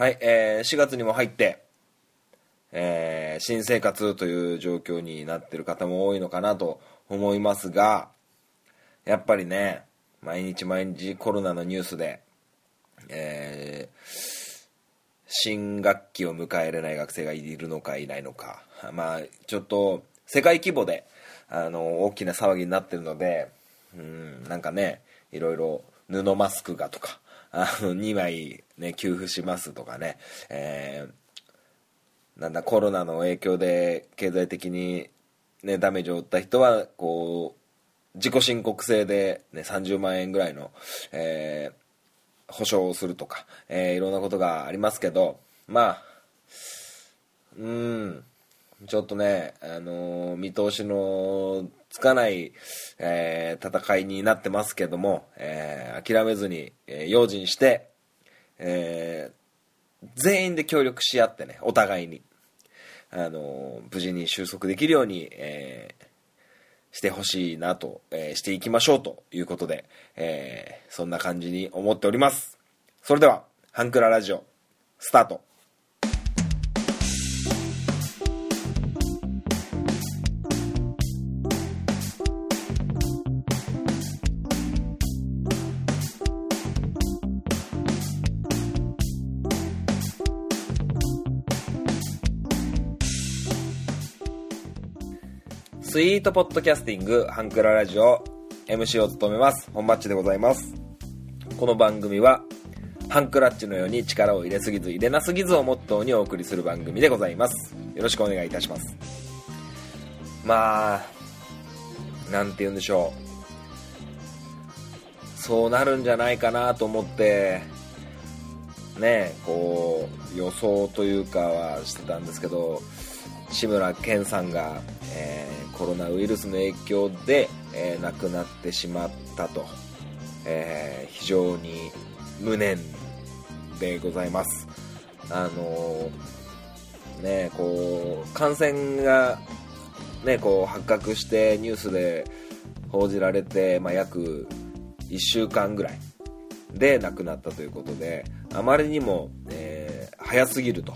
はい、えー、4月にも入って、えー、新生活という状況になってる方も多いのかなと思いますが、やっぱりね、毎日毎日コロナのニュースで、えー、新学期を迎えれない学生がいるのかいないのか、まあ、ちょっと世界規模であの大きな騒ぎになってるので、うん、なんかね、いろいろ布マスクがとか、あの2枚、ね、給付しますとかね、えー、なんだコロナの影響で経済的に、ね、ダメージを負った人はこう自己申告制で、ね、30万円ぐらいの、えー、保証をするとか、えー、いろんなことがありますけどまあうんちょっとね、あのー見通しのつかない、えー戦いになってますけども、えー諦めずに、えー用心して、え全員で協力し合ってねお互いに、あの無事に収束できるように、えしてほしいなと、えしていきましょうということで、えそんな感じに思っております。それでは「ハンクララジオ」スタート。スイートポッドキャスティングハンクララジオ MC を務めます。本マッチでございます。この番組はハンクラッチのように力を入れすぎず入れなすぎずをモットーにお送りする番組でございます。よろしくお願いいたします。まあなんて言うんでしょう。そうなるんじゃないかなと思ってねこう予想というかはしてたんですけど志村けんさんが、えコロナウイルスの影響で、えー亡くなってしまったと、えー非常に無念でございます。あのーねこう感染がねこう発覚してニュースで報じられて、まあ、約1週間ぐらいで亡くなったということであまりにも、えー早すぎると、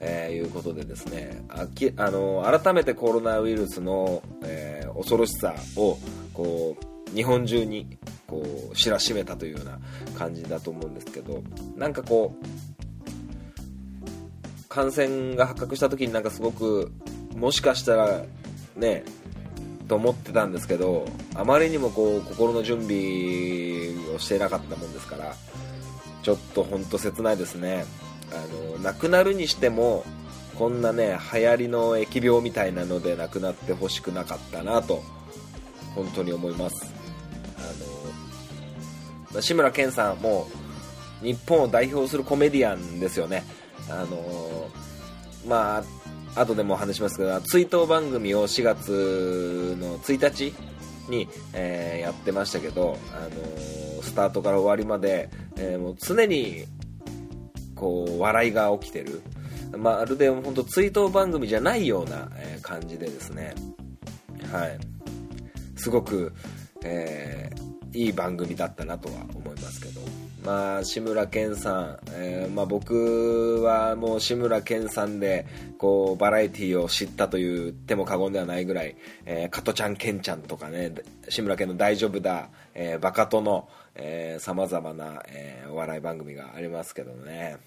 えーいうことでですねあきあの改めてコロナウイルスの、えー恐ろしさをこう日本中にこう知らしめたというような感じだと思うんですけどなんかこう感染が発覚した時になんかすごくもしかしたらねと思ってたんですけどあまりにもこう心の準備をしてなかったもんですからちょっと本当切ないですね。あの亡くなるにしてもこんなね流行りの疫病みたいなので亡くなってほしくなかったなと本当に思います。あの志村けんさんも日本を代表するコメディアンですよね。あのまあ後でもお話しますけど追悼番組を4月の1日に、えーやってましたけど、あのースタートから終わりまで、えーもう常にこう笑いが起きてる。まるで本当追悼番組じゃないような、感じでですね。はい。すごく、えーいい番組だったなとは思いますけど。まあ志村けんさん、えーまあ、僕はもう志村けんさんでこうバラエティーを知ったと言っても過言ではないぐらい、えー、加トちゃんけんちゃんとかね志村けんの「大丈夫だ」えーバカ殿さまざまな、えーお笑い番組がありますけどね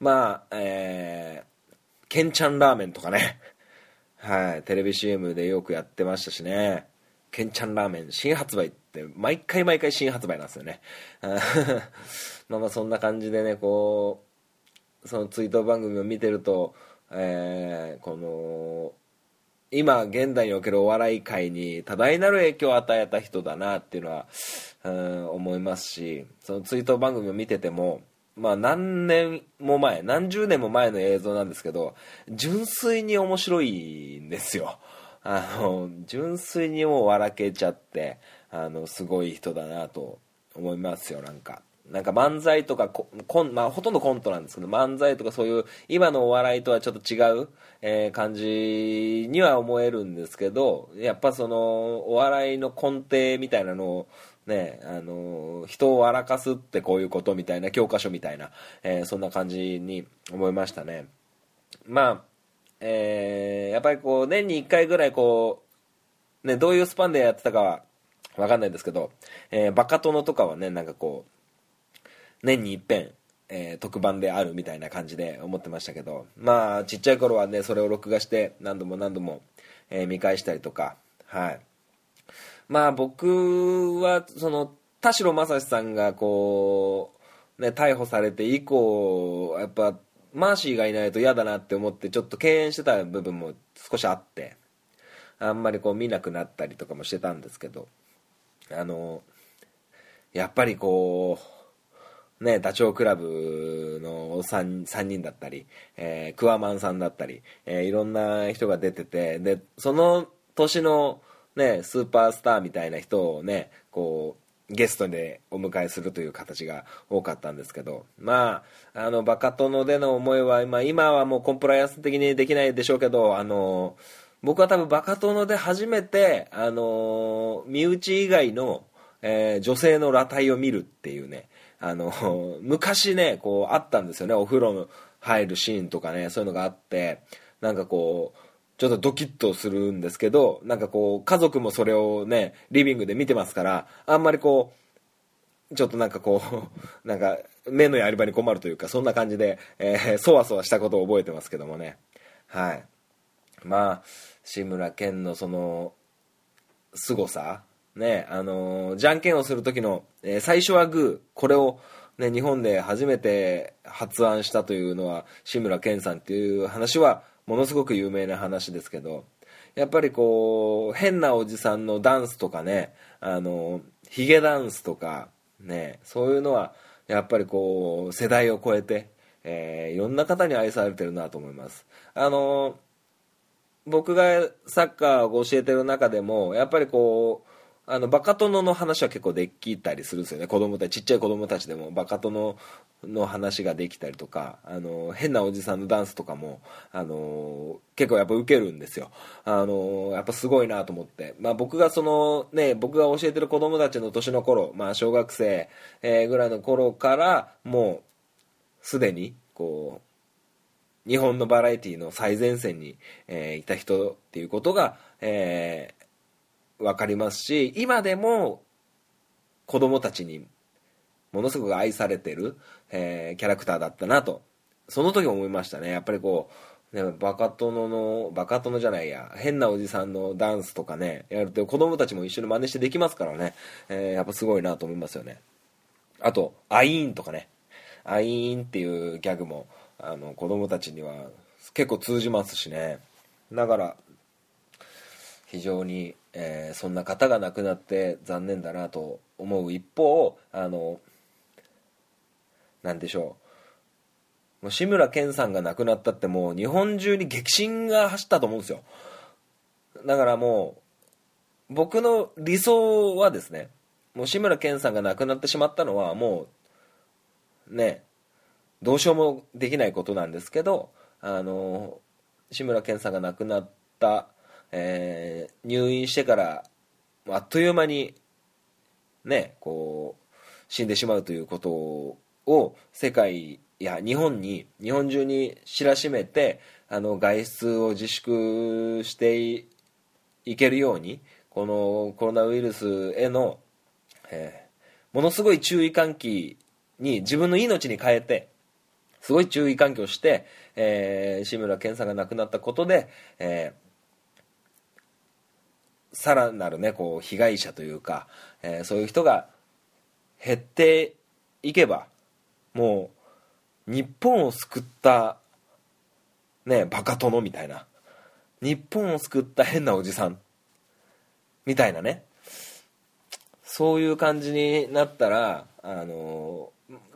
まあえー、けんちゃんラーメンとかね はい、テレビ CM でよくやってましたしね。けんちゃんラーメン新発売って毎回毎回新発売なんですよね。まあまあそんな感じでね、こう、その追悼番組を見てると、えーこの、今現代におけるお笑い界に多大なる影響を与えた人だなっていうのは、うん思いますしその追悼番組を見ててもまあ何年も前何十年も前の映像なんですけど純粋に面白いんですよ。あの純粋にもう笑けちゃってあのすごい人だなと思いますよなんか。なんか漫才とかコン、まあ、ほとんどコントなんですけど漫才とかそういう今のお笑いとはちょっと違う、えー感じには思えるんですけどやっぱそのお笑いの根底みたいなのをね、あの人を笑かすってこういうことみたいな教科書みたいな、えー、そんな感じに思いましたね。まあ、えー、やっぱりこう、年に1回ぐらいこう、ね、どういうスパンでやってたかはわかんないんですけど、えー、バカ殿とかはね、なんかこう、年に一遍、えー、特番であるみたいな感じで思ってましたけど、まあ、ちっちゃい頃はね、それを録画して何度も何度も、えー、見返したりとか、はい。まあ僕は、その、田代正史さんがこう、ね、逮捕されて以降、やっぱ、マーシーがいないと嫌だなって思ってちょっと敬遠してた部分も少しあってあんまりこう見なくなったりとかもしてたんですけどあのやっぱりこうねダチョウ倶楽部の 3, 3人だったり、えー、クワマンさんだったり、えー、いろんな人が出ててでその年のねスーパースターみたいな人をねこうゲストでお迎えするという形が多かったんですけど、まあ、あの、バカ殿での思いは、まあ、今はもうコンプライアンス的にできないでしょうけど、あの、僕は多分バカ殿で初めて、あの、身内以外の、えー、女性の裸体を見るっていうね、あの、昔ね、こう、あったんですよね、お風呂の入るシーンとかね、そういうのがあって、なんかこう、ちょっとドキッとするんですけど、なんかこう、家族もそれをね、リビングで見てますから、あんまりこう、ちょっとなんかこう、なんか、目のやり場に困るというか、そんな感じで、えー、そわそわしたことを覚えてますけどもね。はい。まあ、志村けんのその、凄さ、ね、あのー、じゃんけんをする時の、えー、最初はグー、これを、ね、日本で初めて発案したというのは志村けんさんっていう話はものすごく有名な話ですけどやっぱりこう変なおじさんのダンスとかねあのヒゲダンスとかねそういうのはやっぱりこう世代を超えて、えー、いろんな方に愛されてるなと思います。あの僕がサッカーを教えてる中でもやっぱりこうあのバカ殿の話は結構できたりするんですよね。子供たちちっちゃい子供たちでもバカ殿の話ができたりとかあの変なおじさんのダンスとかもあの結構やっぱウケるんですよ。あのやっぱすごいなと思って、まあ、僕がそのね僕が教えてる子供たちの年の頃、まあ、小学生、ぐらいの頃からもうすでにこう日本のバラエティの最前線に、えー、いた人っていうことが、え分かりますし今でも子供たちにものすごく愛されてる、えー、キャラクターだったなとその時思いましたね。やっぱりこう、ね、バカ殿のバカ殿じゃないや変なおじさんのダンスとかねやると子供たちも一緒に真似してできますからね、えー、やっぱすごいなと思いますよね。あとアイーンとかね。アイーンっていうギャグもあの子供たちには結構通じますしね。だから非常にえー、そんな方が亡くなって残念だなと思う。一方あのなんでしょう。もう志村けんさんが亡くなったってもう日本中に激震が走ったと思うんですよ。だからもう僕の理想はですねもう志村けんさんが亡くなってしまったのはもうねどうしようもできないことなんですけどあの志村けんさんが亡くなったえー、入院してからあっという間にねこう死んでしまうということを世界や日本に日本中に知らしめてあの外出を自粛していけるようにこのコロナウイルスへの、えー、ものすごい注意喚起に自分の命に変えてすごい注意喚起をして、えー、志村けんさんが亡くなったことで、えーさらなるねこう被害者というか、えー、そういう人が減っていけばもう日本を救ったねバカ殿みたいな日本を救った変なおじさんみたいなね。そういう感じになったらあの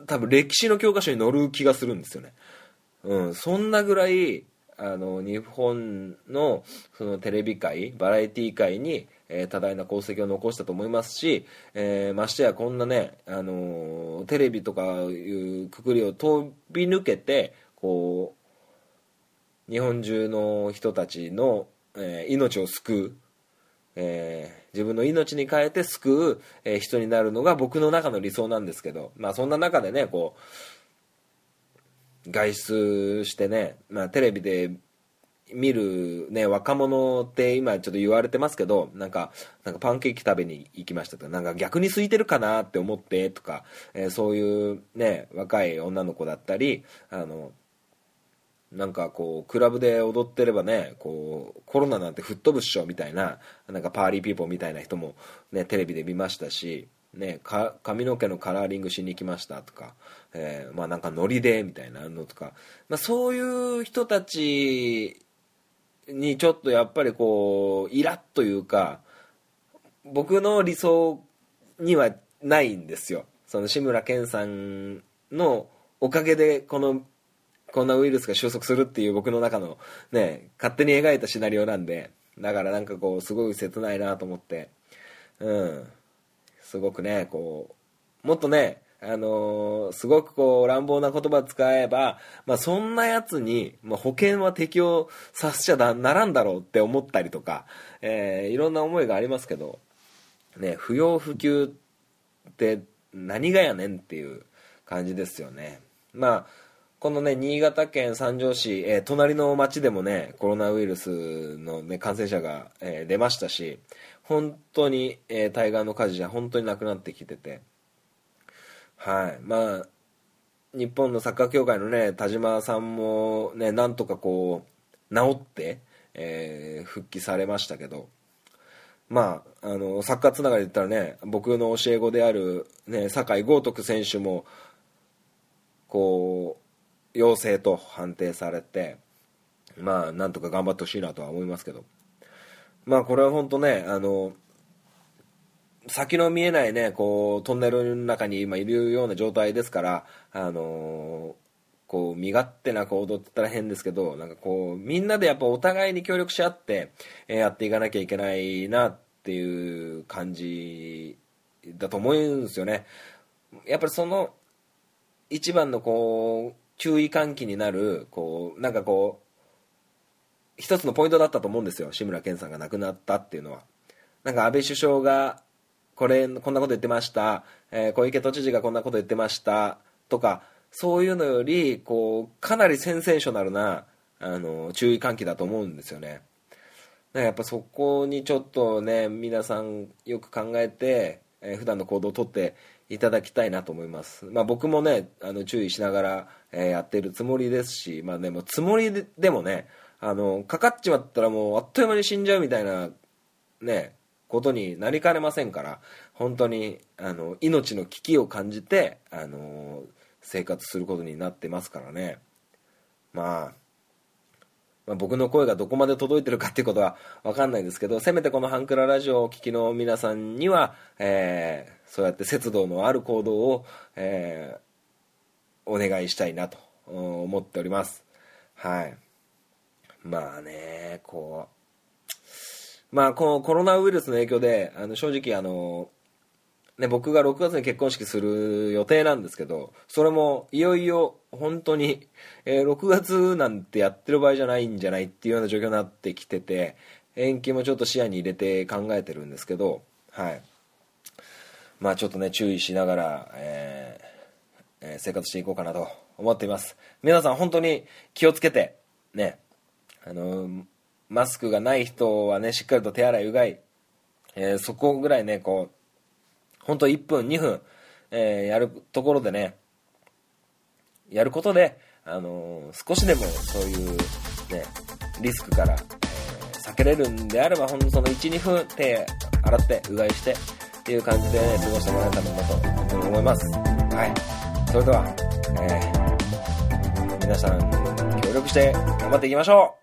多分歴史の教科書に載る気がするんですよね。うんそんなぐらいあの日本のそのテレビ界バラエティー界に、えー、多大な功績を残したと思いますし、えー、ましてやこんなね、あのー、テレビとかいうくくりを飛び抜けてこう日本中の人たちの、え、命を救うえ自分の命に変えて救う、え人になるのが僕の中の理想なんですけど、まあそんな中でね、こう、外出してね、まあテレビで見るね、若者って今ちょっと言われてますけど、なんか、なんかパンケーキ食べに行きましたとか、なんか逆に空いてるかなって思ってとか、えーそういうね、若い女の子だったり、あの、なんかこう、クラブで踊ってればね、こう、コロナなんて吹っ飛ぶっしょみたいな、なんかパーリーピーポーみたいな人もね、テレビで見ましたし、ね、髪の毛のカラーリングしに行きましたとか、えーまあなんかノリでみたいなのとか、まあそういう人たちにちょっとやっぱりこう、イラッというか、僕の理想にはないんですよ。その志村けんさんのおかげでこのこんなウイルスが収束するっていう僕の中のね、勝手に描いたシナリオなんで、だからなんかこう、すごい切ないなと思って、うん。すごくね、こう、もっとね、あのーすごくこう、乱暴な言葉使えば、まあそんなやつに、まあ、保険は適用させちゃならんだろうって思ったりとか、えーいろんな思いがありますけど、ね、不要不急って何がやねんっていう感じですよね。まあ、このね、新潟県三条市、えー隣の町でもね、コロナウイルスの、ね、感染者が、えー出ましたし、本当に、えー対岸の火事じゃ本当になくなってきてて、はい。まあ、日本のサッカー協会のね、田島さんもね、なんとかこう、治って、えー復帰されましたけど、まあ、あの、サッカーつながりで言ったらね、僕の教え子である、ね、酒井豪徳選手も、こう、陽性と判定されて、まあ、なんとか頑張ってほしいなとは思いますけど、まあ、これは本当ね、あの、先の見えないね、こう、トンネルの中に今いるような状態ですから、あのこう、身勝手な行動って言ったら変ですけど、なんかこう、みんなでやっぱお互いに協力し合って、えやっていかなきゃいけないなっていう感じだと思うんですよね。やっぱりその、一番のこう、注意喚起になる、こう、なんかこう、一つのポイントだったと思うんですよ。志村けんさんが亡くなったっていうのは。なんか安倍首相が、これ、こんなこと言ってました、えー小池都知事がこんなこと言ってました、とか、そういうのより、こう、かなりセンセーショナルな、あの、注意喚起だと思うんですよね。だからやっぱそこにちょっとね、皆さんよく考えて、えー普段の行動をとっていただきたいなと思います。まあ僕もね、あの、注意しながら、えーやってるつもりですし、まあね、もつもりででもね、あの、かかっちまったらもうあっという間に死んじゃうみたいな、ね、ことになりかねませんから、本当に、あの、命の危機を感じて、あの、生活することになってますからね。まあ、まあ、僕の声がどこまで届いてるかっていうことは分かんないですけどせめてこの「ハンクララジオ」をお聞きの皆さんには、えーそうやって節度のある行動を、えーお願いしたいなと思っておりますはいまあねこうまあこのコロナウイルスの影響であの正直あのね、僕が6月に結婚式する予定なんですけどそれもいよいよ本当に、えー6月なんてやってる場合じゃないんじゃないっていうような状況になってきてて延期もちょっと視野に入れて考えてるんですけどはい。まあちょっとね注意しながら、えーえー生活していこうかなと思っています。皆さん本当に気をつけてねあのマスクがない人はねしっかりと手洗いうがい、えーそこぐらいねこう本当1分2分、えーやるところでねやることで、あのー少しでもそういうねリスクから、えー避けれるんであればほんとその12分手洗ってうがいしてっていう感じで、ね、過ごしてもらえたらなと思います。はい。それでは、え皆さん協力して頑張っていきましょこ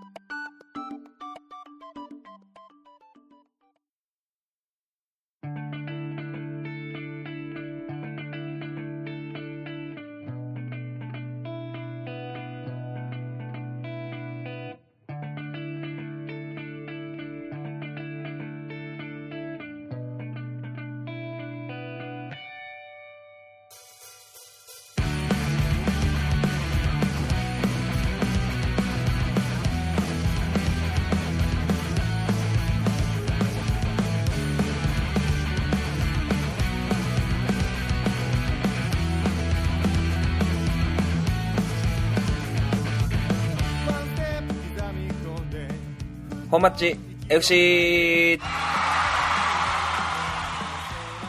本マッチ FC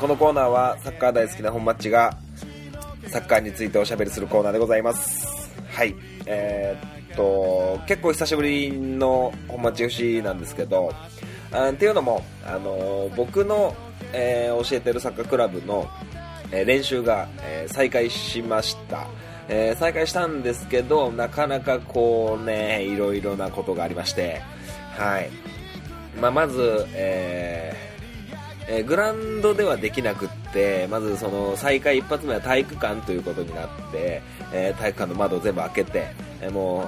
このコーナーはサッカー大好きな本マッチがサッカーについておしゃべりするコーナーでございます。はい。えー、っと結構久しぶりの本マッチ FC なんですけどあっていうのも、あの僕の、えー、教えてるサッカークラブの、えー、練習が、えー、再開しました、え再開したんですけどなかなかこうねいろいろなことがありましてはい。まあ、まず、えーえー、グラウンドではできなくってまずその再開一発目は体育館ということになって、えー体育館の窓を全部開けて、えーもう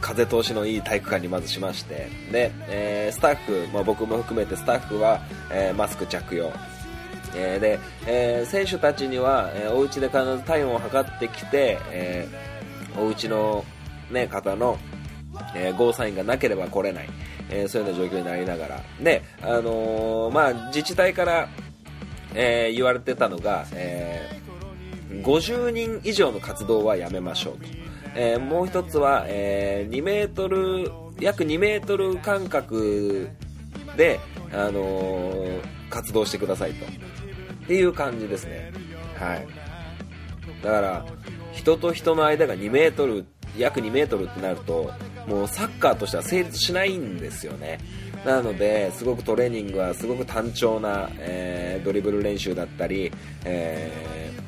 風通しのいい体育館にまずしましてで、えースタッフ、まあ、僕も含めてスタッフは、えーマスク着用。えーで、えー選手たちには、えーお家で必ず体温を測ってきて、えーお家の、ね、方の、えーゴーサインがなければ来れない、えーそういうような状況になりながら。で、あのーまあ、自治体から、え言われてたのが、え50人以上の活動はやめましょうと、えもう一つは、え2メートル約2メートル間隔で、あの活動してくださいと。っていう感じですね。はい。だから人と人の間が2メートル約2メートルってなるともうサッカーとしては成立しないんですよね。なのですごくトレーニングはすごく単調な、えードリブル練習だったり、えー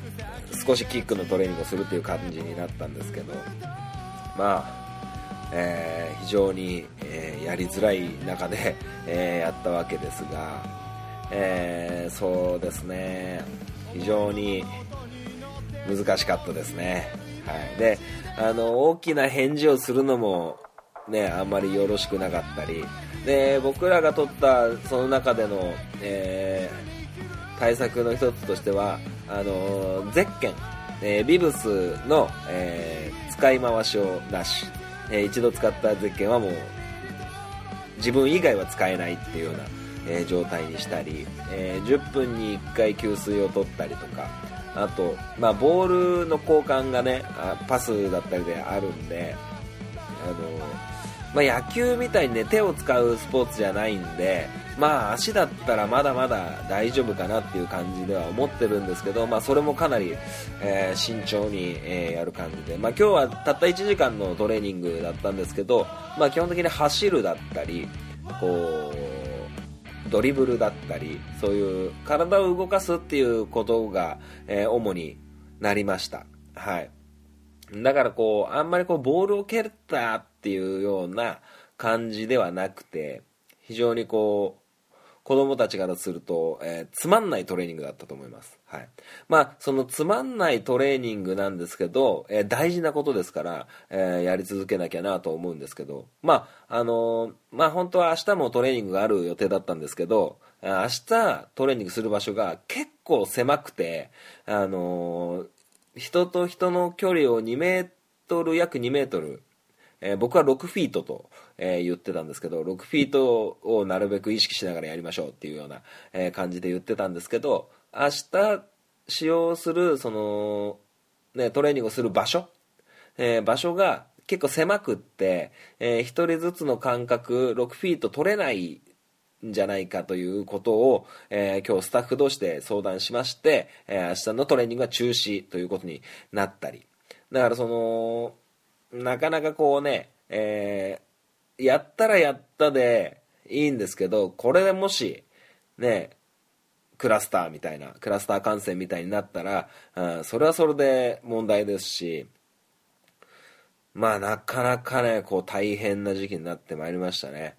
少しキックのトレーニングをするっていう感じになったんですけどまあ、えー非常に、えーやりづらい中で、えーやったわけですが、えーそうですね。非常に難しかったですね、はい、であの大きな返事をするのも、ね、あんまりよろしくなかったり。で僕らが取ったその中での、えー対策の一つとしてはあのゼッケン、えービブスの、えー使い回しをなし、えー一度使ったゼッケンはもう自分以外は使えないっていうような、え状態にしたり、え10分に1回給水を取ったりとか。あと、まあ、ボールの交換がねあパスだったりであるんであの、まあ、野球みたいにね手を使うスポーツじゃないんでまあ足だったらまだまだ大丈夫かなっていう感じでは思ってるんですけど、まあ、それもかなり、えー慎重に、えーやる感じで、まあ、今日はたった1時間のトレーニングだったんですけど、まあ、基本的に走るだったりこうドリブルだったりそういう体を動かすっていうことが、えー主になりました。はいだからこう、あんまりこう、ボールを蹴ったっていうような感じではなくて、非常にこう、子供たちからすると、えーつまんないトレーニングだったと思います。はい。まあ、そのつまんないトレーニングなんですけど、えー大事なことですから、えーやり続けなきゃなと思うんですけど、まあ、あのーまあ本当は明日もトレーニングがある予定だったんですけど、明日トレーニングする場所が結構狭くて、あのー人と人の距離を2メートル約2メートル、えー僕は6フィートと、えー言ってたんですけど6フィートをなるべく意識しながらやりましょうっていうような、えー感じで言ってたんですけど明日使用するその、ね、トレーニングをする場所、えー場所が結構狭くって、え1人ずつの間隔6フィート取れないんじゃないかということを、えー今日スタッフ同士で相談しまして、えー明日のトレーニングは中止ということになったり。だからそのなかなかこうね、えやったらやったでいいんですけどこれでもしねクラスターみたいなクラスター感染みたいになったら、うんそれはそれで問題ですしまあなかなかねこう大変な時期になってまいりましたね。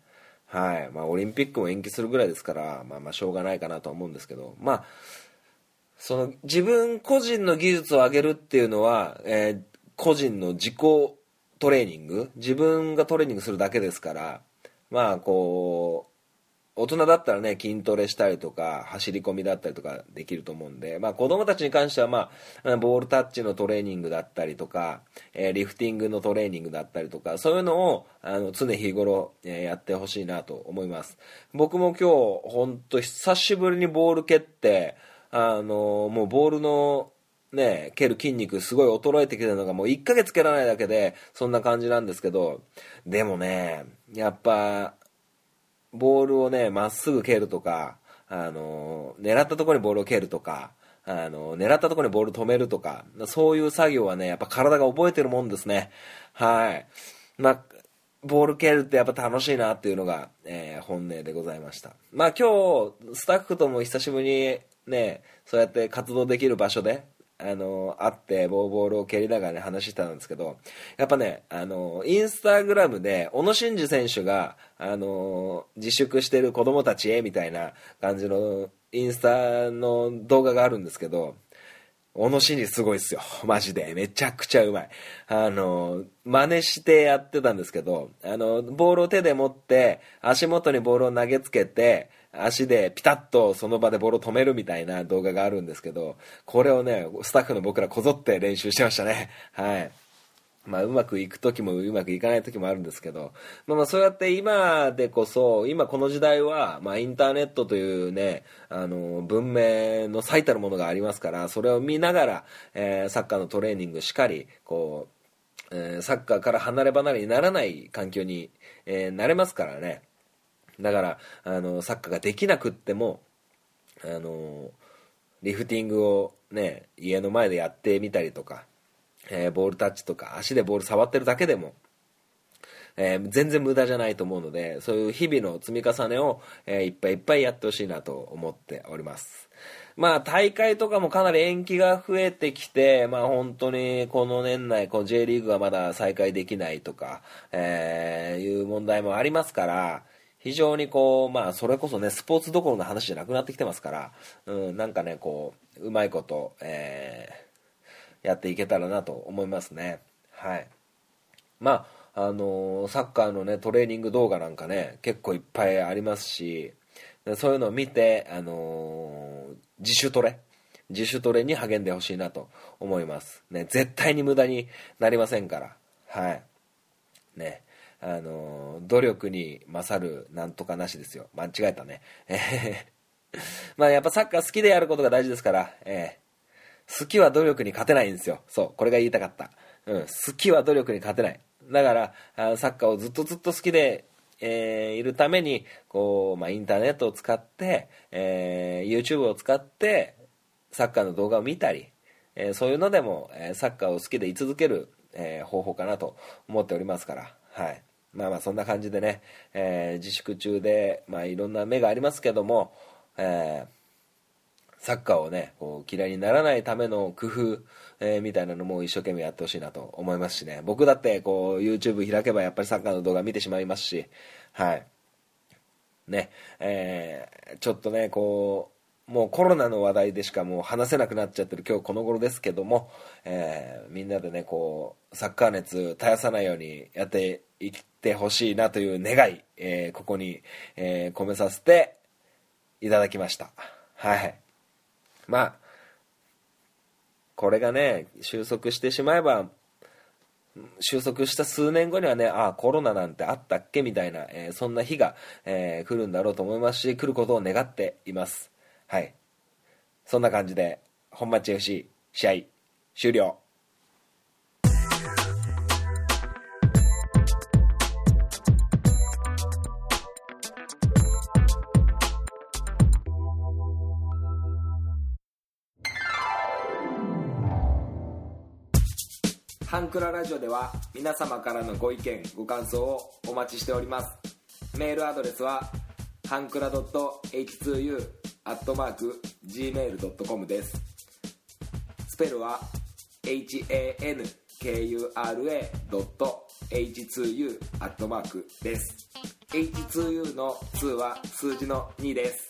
はい。まあオリンピックも延期するぐらいですからまあまあしょうがないかなとは思うんですけどまあその自分個人の技術を上げるっていうのは、えー個人の自己トレーニング？自分がトレーニングするだけですから。まあこう大人だったらね筋トレしたりとか走り込みだったりとかできると思うんで、まあ、子供たちに関しては、まあ、ボールタッチのトレーニングだったりとか、えーリフティングのトレーニングだったりとかそういうのをあの常日頃、えーやってほしいなと思います。僕も今日本当久しぶりにボール蹴ってあのもうボールのね、蹴る筋肉すごい衰えてきてるのがもう1ヶ月蹴らないだけでそんな感じなんですけど。でもねやっぱボールをねまっすぐ蹴るとかあの狙ったところにボールを蹴るとかあの狙ったところにボール止めるとかそういう作業はねやっぱ体が覚えてるもんですね。はい。まあボール蹴るってやっぱ楽しいなっていうのが、えー、本音でございました。まあ今日スタッフとも久しぶりにねそうやって活動できる場所であの、会って、ボールを蹴りながらね、話してたんですけど、やっぱね、あの、インスタグラムで、小野伸二選手が、あの、自粛してる子供たちへ、みたいな感じの、インスタの動画があるんですけど、小野伸二すごいっすよ。マジで。めちゃくちゃうまい。あの、真似してやってたんですけど、あの、ボールを手で持って、足元にボールを投げつけて、足でピタッとその場でボールを止めるみたいな動画があるんですけど、これをね、スタッフの僕らこぞって練習してましたね。はい。まあ、うまくいく時もうまくいかない時もあるんですけど、まあ、まあそうやって今でこそ今この時代は、まあ、インターネットというねあの文明の最たるものがありますからそれを見ながら、えー、サッカーのトレーニングしかりこう、えー、サッカーから離れ離れにならない環境に、えー、なれますからねだからあのサッカーができなくってもあのリフティングをね家の前でやってみたりとか、えー、ボールタッチとか足でボール触ってるだけでもえー、全然無駄じゃないと思うのでそういう日々の積み重ねを、えー、いっぱいいっぱいやってほしいなと思っております。まあ大会とかもかなり延期が増えてきてまあ本当にこの年内この J リーグがまだ再開できないとか、えー、いう問題もありますから非常にこう、まあ、それこそね、スポーツどころの話じゃなくなってきてますから、うん、なんかね、こう、うまいこと、えー、やっていけたらなと思いますね。はい。まあ、あのー、サッカーのね、トレーニング動画なんかね、結構いっぱいありますし、そういうのを見て、あのー、自主トレ自主トレに励んでほしいなと思います。ね、絶対に無駄になりませんから。はい。ね。あの努力に勝るなんとかなしですよ。間違えたね。まあやっぱサッカー好きでやることが大事ですから、えー、好きは努力に勝てないんですよ。そうこれが言いたかった、うん、好きは努力に勝てない。だからあサッカーをずっとずっと好きでえー、いるためにこう、まあ、インターネットを使って、えー、YouTube を使ってサッカーの動画を見たり、えー、そういうのでも、えサッカーを好きで居続ける、え方法かなと思っておりますから、はい、まあまあそんな感じでね、えー、自粛中で、まあ、いろんな目がありますけども、えー、サッカーをねこう嫌いにならないための工夫、えー、みたいなのも一生懸命やってほしいなと思いますしね。僕だってこう YouTube 開けばやっぱりサッカーの動画見てしまいますしはい。ね。えー、ちょっとねこうもうコロナの話題でしかもう話せなくなっちゃってる今日この頃ですけども、えー、みんなでねこうサッカー熱絶やさないようにやっていってほしいなという願い、えー、ここに、えー、込めさせていただきました。はい。まあこれがね収束してしまえば収束した数年後にはねああコロナなんてあったっけみたいな、えー、そんな日が、えー、来るんだろうと思いますし来ることを願っています。はい。そんな感じで本町 FC 試合終了。クララジオでは皆様からのご意見ご感想をお待ちしております。メールアドレスはハンクラ .h2u.gmail.com です。スペルは hankura.h2u です。H2U の2は数字の2です。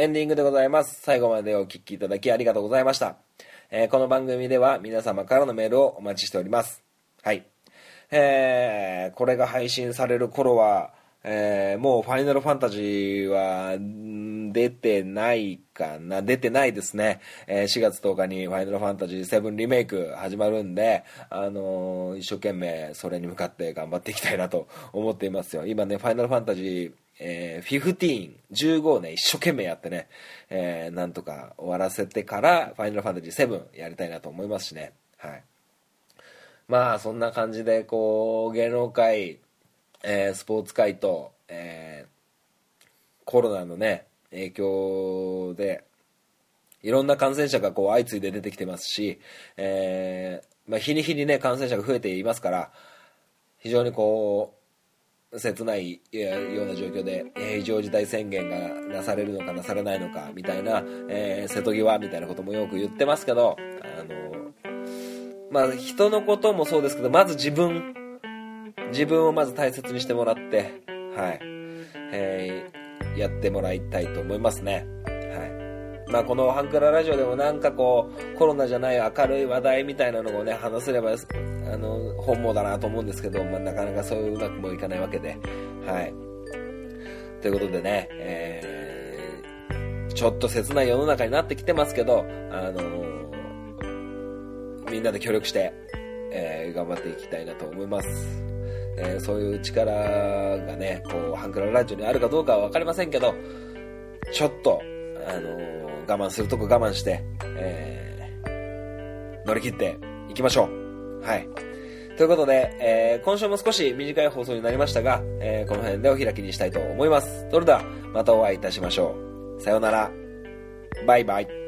エンディングでございます。最後までお聞きいただきありがとうございました。えーこの番組では皆様からのメールをお待ちしております。はい。えーこれが配信される頃は、えーもうファイナルファンタジーは出てないかな出てないですね、えー4月10日にファイナルファンタジー7リメイク始まるんで、あのー一生懸命それに向かって頑張っていきたいなと思っていますよ今ねファイナルファンタジーえー、15、15をね、一生懸命やってね、えーなんとか終わらせてから、ファイナルファンタジー7やりたいなと思いますしね。はい。まあ、そんな感じで、こう、芸能界、えースポーツ界と、えーコロナのね、影響で、いろんな感染者がこう相次いで出てきてますし、えーまあ、日に日にね、感染者が増えていますから、非常にこう、切ないような状況で、えー非常事態宣言がなされるのかなされないのかみたいな、えー瀬戸際みたいなこともよく言ってますけど、あのまあ、人のこともそうですけど、まず自分、自分をまず大切にしてもらって、はい、えーやってもらいたいと思いますね。はい。まあ、このハンクララジオでもなんかこう、コロナじゃない明るい話題みたいなのをね、話せれば、あの、本望だなと思うんですけど、まあ、なかなかそういううまくもいかないわけで、はい。ということでね、えーちょっと切ない世の中になってきてますけど、あのみんなで協力して、えー頑張っていきたいなと思います。えーそういう力がね、こう、ハンクララジオにあるかどうかは分かりませんけど、ちょっと、あのー我慢するとこ我慢して、えー乗り切っていきましょう。はい。ということで、えー今週も少し短い放送になりましたが、えーこの辺でお開きにしたいと思います。それでは、またお会いいたしましょう。さようなら。バイバイ。